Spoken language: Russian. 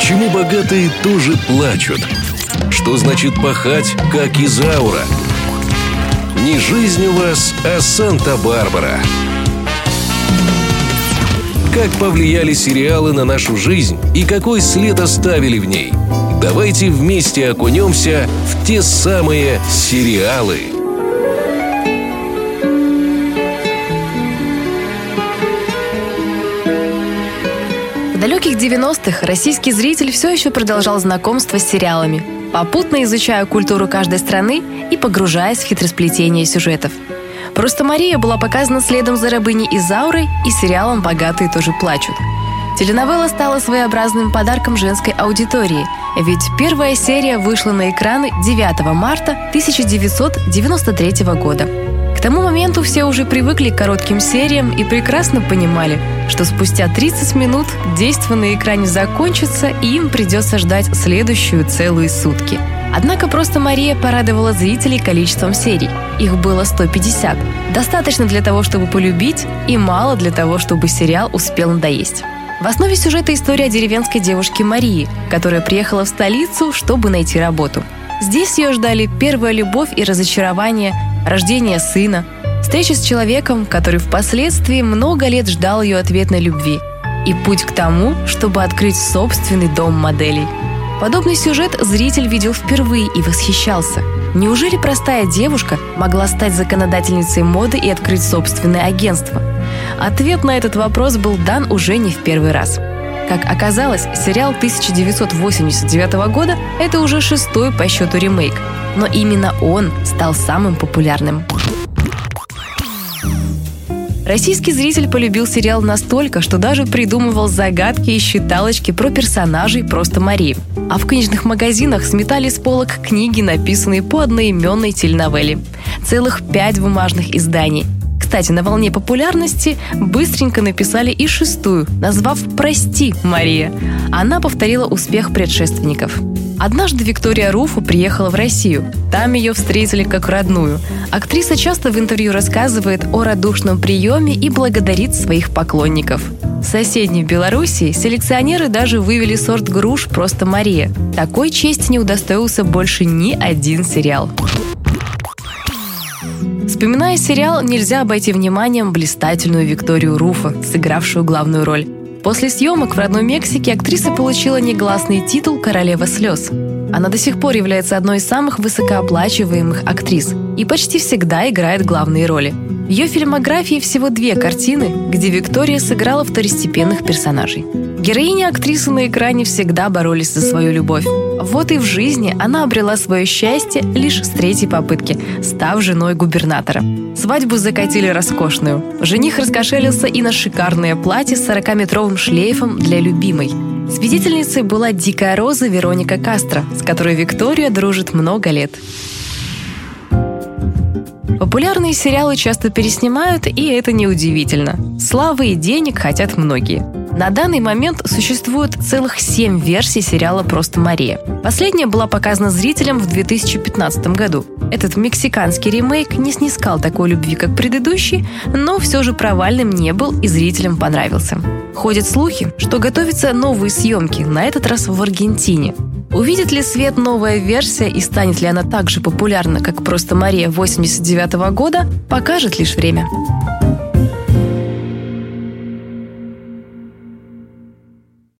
Почему богатые тоже плачут? Что значит пахать, как Изаура? Не жизнь у вас, а Санта-Барбара. Как повлияли сериалы на нашу жизнь и какой след оставили в ней? Давайте вместе окунемся в те самые сериалы. Далеких 90-х российский зритель все еще продолжал знакомство с сериалами, попутно изучая культуру каждой страны и погружаясь в хитросплетение сюжетов – Просто Мария была показана следом за рабыней Изаурой и сериалом «Богатые тоже плачут». Теленовелла стала своеобразным подарком женской аудитории, ведь первая серия вышла на экраны 9 марта 1993 года. К тому моменту все уже привыкли к коротким сериям и прекрасно понимали, что спустя 30 минут действо на экране закончится и им придется ждать следующую целые сутки – Однако просто Мария порадовала зрителей количеством серий. Их было 150. Достаточно для того, чтобы полюбить, и мало для того, чтобы сериал успел надоесть. В основе сюжета история деревенской девушки Марии, которая приехала в столицу, чтобы найти работу. Здесь ее ждали первая любовь и разочарование, рождение сына, встреча с человеком, который впоследствии много лет ждал ее ответной любви, и путь к тому, чтобы открыть собственный дом моделей – Подобный сюжет зритель видел впервые и восхищался. Неужели простая девушка могла стать законодательницей моды и открыть собственное агентство? Ответ на этот вопрос был дан уже не в первый раз. Как оказалось, сериал 1989 года – это уже шестой по счету ремейк. Но именно он стал самым популярным. Российский зритель полюбил сериал настолько, что даже придумывал загадки и считалочки про персонажей «Просто Марии». А в книжных магазинах сметали с полок книги, написанные по одноименной теленовелле. Целых пять бумажных изданий – кстати, на волне популярности быстренько написали и шестую, назвав «Прости, Мария». Она повторила успех предшественников. Однажды Виктория Руфу приехала в Россию. Там ее встретили как родную. Актриса часто в интервью рассказывает о радушном приеме и благодарит своих поклонников. В соседней Белоруссии селекционеры даже вывели сорт груш «Просто Мария». Такой чести не удостоился больше ни один сериал. Вспоминая сериал, нельзя обойти вниманием блистательную Викторию Руфа, сыгравшую главную роль. После съемок в родной Мексике актриса получила негласный титул «Королева слез». Она до сих пор является одной из самых высокооплачиваемых актрис и почти всегда играет главные роли. В ее фильмографии всего две картины, где Виктория сыграла второстепенных персонажей. Героини актрисы на экране всегда боролись за свою любовь. Вот и в жизни она обрела свое счастье лишь с третьей попытки, став женой губернатора. Свадьбу закатили роскошную. Жених раскошелился и на шикарное платье с 40-метровым шлейфом для любимой. Свидетельницей была дикая роза Вероника Кастро, с которой Виктория дружит много лет. Популярные сериалы часто переснимают, и это неудивительно. Славы и денег хотят многие. На данный момент существует целых семь версий сериала «Просто Мария». Последняя была показана зрителям в 2015 году. Этот мексиканский ремейк не снискал такой любви, как предыдущий, но все же провальным не был и зрителям понравился. Ходят слухи, что готовятся новые съемки, на этот раз в Аргентине. Увидит ли свет новая версия и станет ли она так же популярна, как «Просто Мария» 89 года, покажет лишь время.